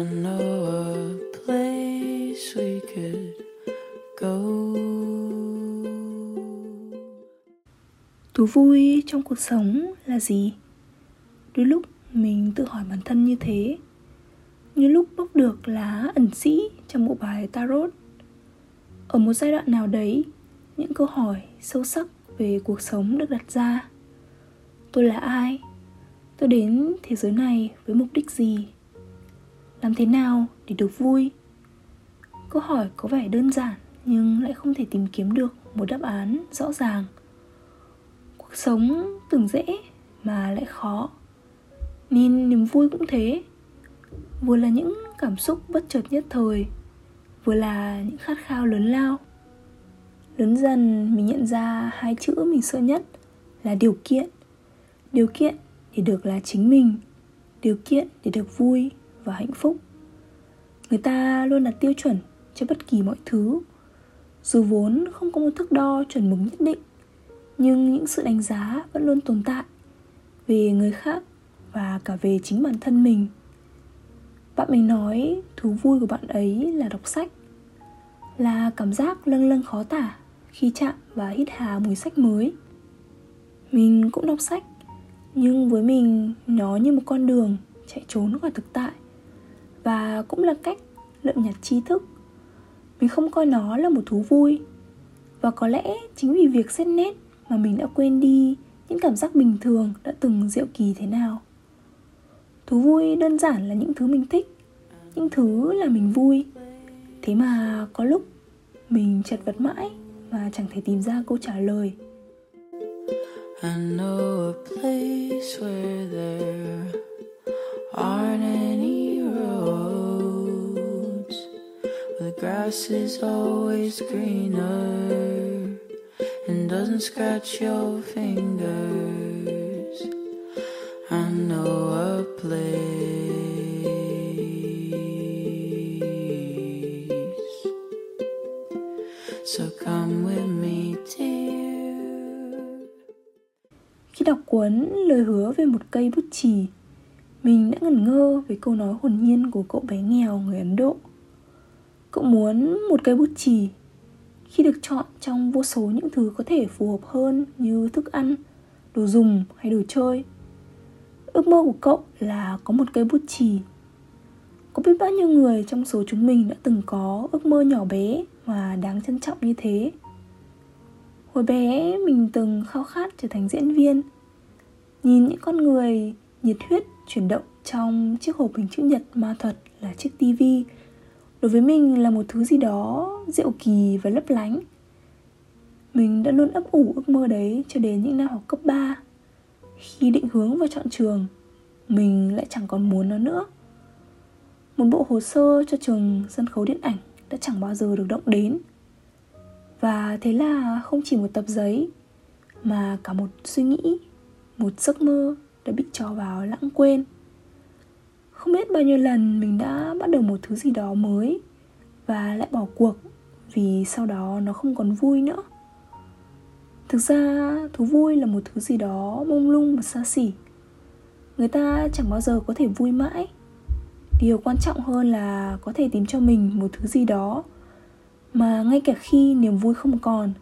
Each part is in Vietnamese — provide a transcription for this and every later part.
I know a place we could go. thú vui trong cuộc sống là gì? Đôi lúc mình tự hỏi bản thân như thế. Như lúc bóc được lá ẩn sĩ trong bộ bài tarot. Ở một giai đoạn nào đấy, những câu hỏi sâu sắc về cuộc sống được đặt ra. Tôi là ai? Tôi đến thế giới này với mục đích gì? Làm thế nào để được vui? Câu hỏi có vẻ đơn giản nhưng lại không thể tìm kiếm được một đáp án rõ ràng. Cuộc sống tưởng dễ mà lại khó, nên niềm vui cũng thế. Vừa là những cảm xúc bất chợt nhất thời, vừa là những khát khao lớn lao. Lớn dần mình nhận ra hai chữ mình sợ nhất là điều kiện. Điều kiện để được là chính mình, điều kiện để được vui và hạnh phúc. Người ta luôn đặt tiêu chuẩn cho bất kỳ mọi thứ. Dù vốn không có một thước đo chuẩn mực nhất định, nhưng những sự đánh giá vẫn luôn tồn tại về người khác và cả về chính bản thân mình. Bạn mình nói thú vui của bạn ấy là đọc sách, là cảm giác lâng lâng khó tả khi chạm và hít hà mùi sách mới. Mình cũng đọc sách, nhưng với mình, nó như một con đường chạy trốn khỏi thực tại và cũng là cách lượm nhặt tri thức. Mình không coi nó là một thú vui. Và có lẽ chính vì việc xét nét mà mình đã quên đi những cảm giác bình thường đã từng diệu kỳ thế nào. Thú vui đơn giản là những thứ mình thích, những thứ là mình vui. Thế mà có lúc mình chật vật mãi mà chẳng thể tìm ra câu trả lời. I know a place where the grass is always greener and doesn't scratch your fingers. I know a place. So come with me, dear. Khi đọc cuốn lời hứa về một cây bút chì Mình đã ngẩn ngơ với câu nói hồn nhiên của cậu bé nghèo người Ấn Độ Cậu muốn một cây bút chì. Khi được chọn trong vô số những thứ có thể phù hợp hơn như thức ăn, đồ dùng hay đồ chơi Ước mơ của cậu là có một cây bút chì. Có biết bao nhiêu người trong số chúng mình đã từng có ước mơ nhỏ bé mà đáng trân trọng như thế? Hồi bé mình từng khao khát trở thành diễn viên Nhìn những con người nhiệt huyết chuyển động trong chiếc hộp hình chữ nhật ma thuật là chiếc tivi Đối với mình là một thứ gì đó diệu kỳ và lấp lánh. Mình đã luôn ấp ủ ước mơ đấy cho đến những năm học cấp 3 Khi định hướng vào chọn trường, Mình lại chẳng còn muốn nó nữa. Một bộ hồ sơ cho trường sân khấu điện ảnh đã chẳng bao giờ được động đến. Và thế là không chỉ một tập giấy, mà cả một suy nghĩ, một giấc mơ đã bị cho vào lãng quên không biết bao nhiêu lần mình đã bắt đầu một thứ gì đó mới và lại bỏ cuộc vì sau đó nó không còn vui nữa. Thực ra, thú vui là một thứ gì đó mông lung và xa xỉ. Người ta chẳng bao giờ có thể vui mãi. Điều quan trọng hơn là có thể tìm cho mình một thứ gì đó mà ngay cả khi niềm vui không còn,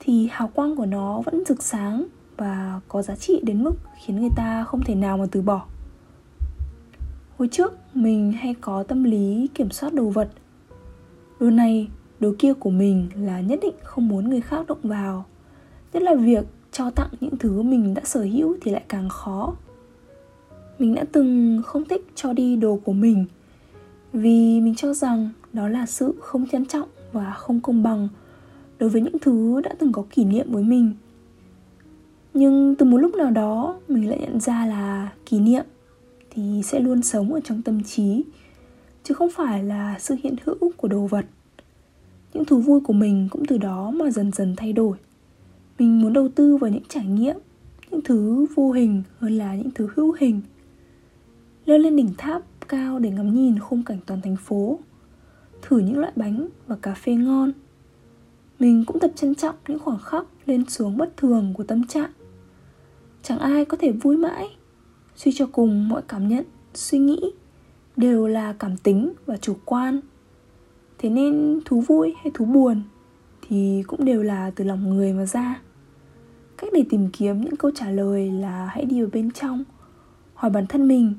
thì hào quang của nó vẫn rực sáng và có giá trị đến mức khiến người ta không thể nào mà từ bỏ hồi trước, mình hay có tâm lý kiểm soát đồ vật. Đồ này đồ kia của mình là nhất định không muốn người khác động vào. Nhất là việc cho tặng những thứ mình đã sở hữu thì lại càng khó. Mình đã từng không thích cho đi đồ của mình, vì mình cho rằng đó là sự không trân trọng và không công bằng đối với những thứ đã từng có kỷ niệm với mình. Nhưng từ một lúc nào đó, mình lại nhận ra là kỷ niệm thì sẽ luôn sống ở trong tâm trí, chứ không phải là sự hiện hữu của đồ vật. Những thú vui của mình cũng từ đó mà dần dần thay đổi. Mình muốn đầu tư vào những trải nghiệm, những thứ vô hình hơn là những thứ hữu hình. Leo lên đỉnh tháp cao để ngắm nhìn khung cảnh toàn thành phố, thử những loại bánh và cà phê ngon. Mình cũng tập trân trọng những khoảng khắc lên xuống bất thường của tâm trạng. Chẳng ai có thể vui mãi suy cho cùng mọi cảm nhận, suy nghĩ đều là cảm tính và chủ quan. Thế nên thú vui hay thú buồn thì cũng đều là từ lòng người mà ra. Cách để tìm kiếm những câu trả lời là hãy đi vào bên trong, hỏi bản thân mình,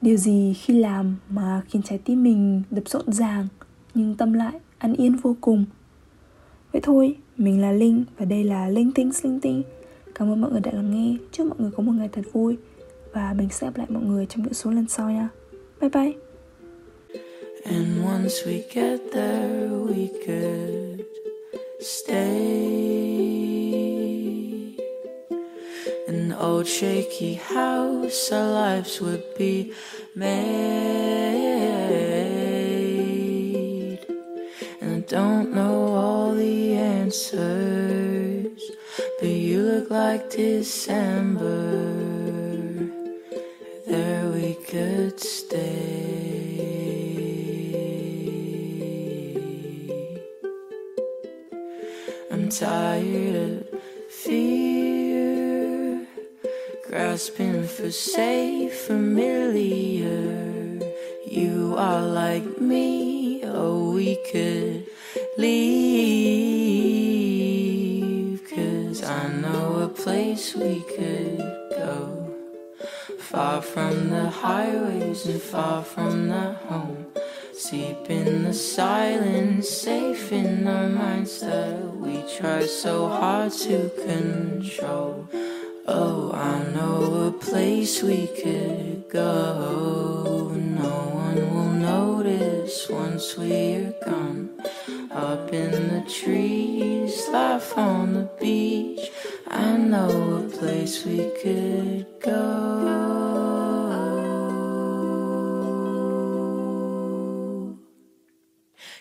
điều gì khi làm mà khiến trái tim mình đập rộn ràng nhưng tâm lại an yên vô cùng. Vậy thôi, mình là linh và đây là linh tinh linh tinh. Cảm ơn mọi người đã lắng nghe. Chúc mọi người có một ngày thật vui và mình sẽ gặp lại mọi người trong những số lần sau nha bye bye And once we get there, we could stay. An old shaky house, our lives would be made. And I don't know all the answers, but you look like December. I'm tired of fear, grasping for safe, familiar. You are like me, oh, we could leave. Cause I know a place we could go. Far from the highways and far from the home. Deep in the silence, safe in our minds that we try so hard to control. Oh, I know a place we could go. No one will notice once we're gone. Up in the trees, laugh on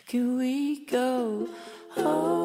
Can we go home?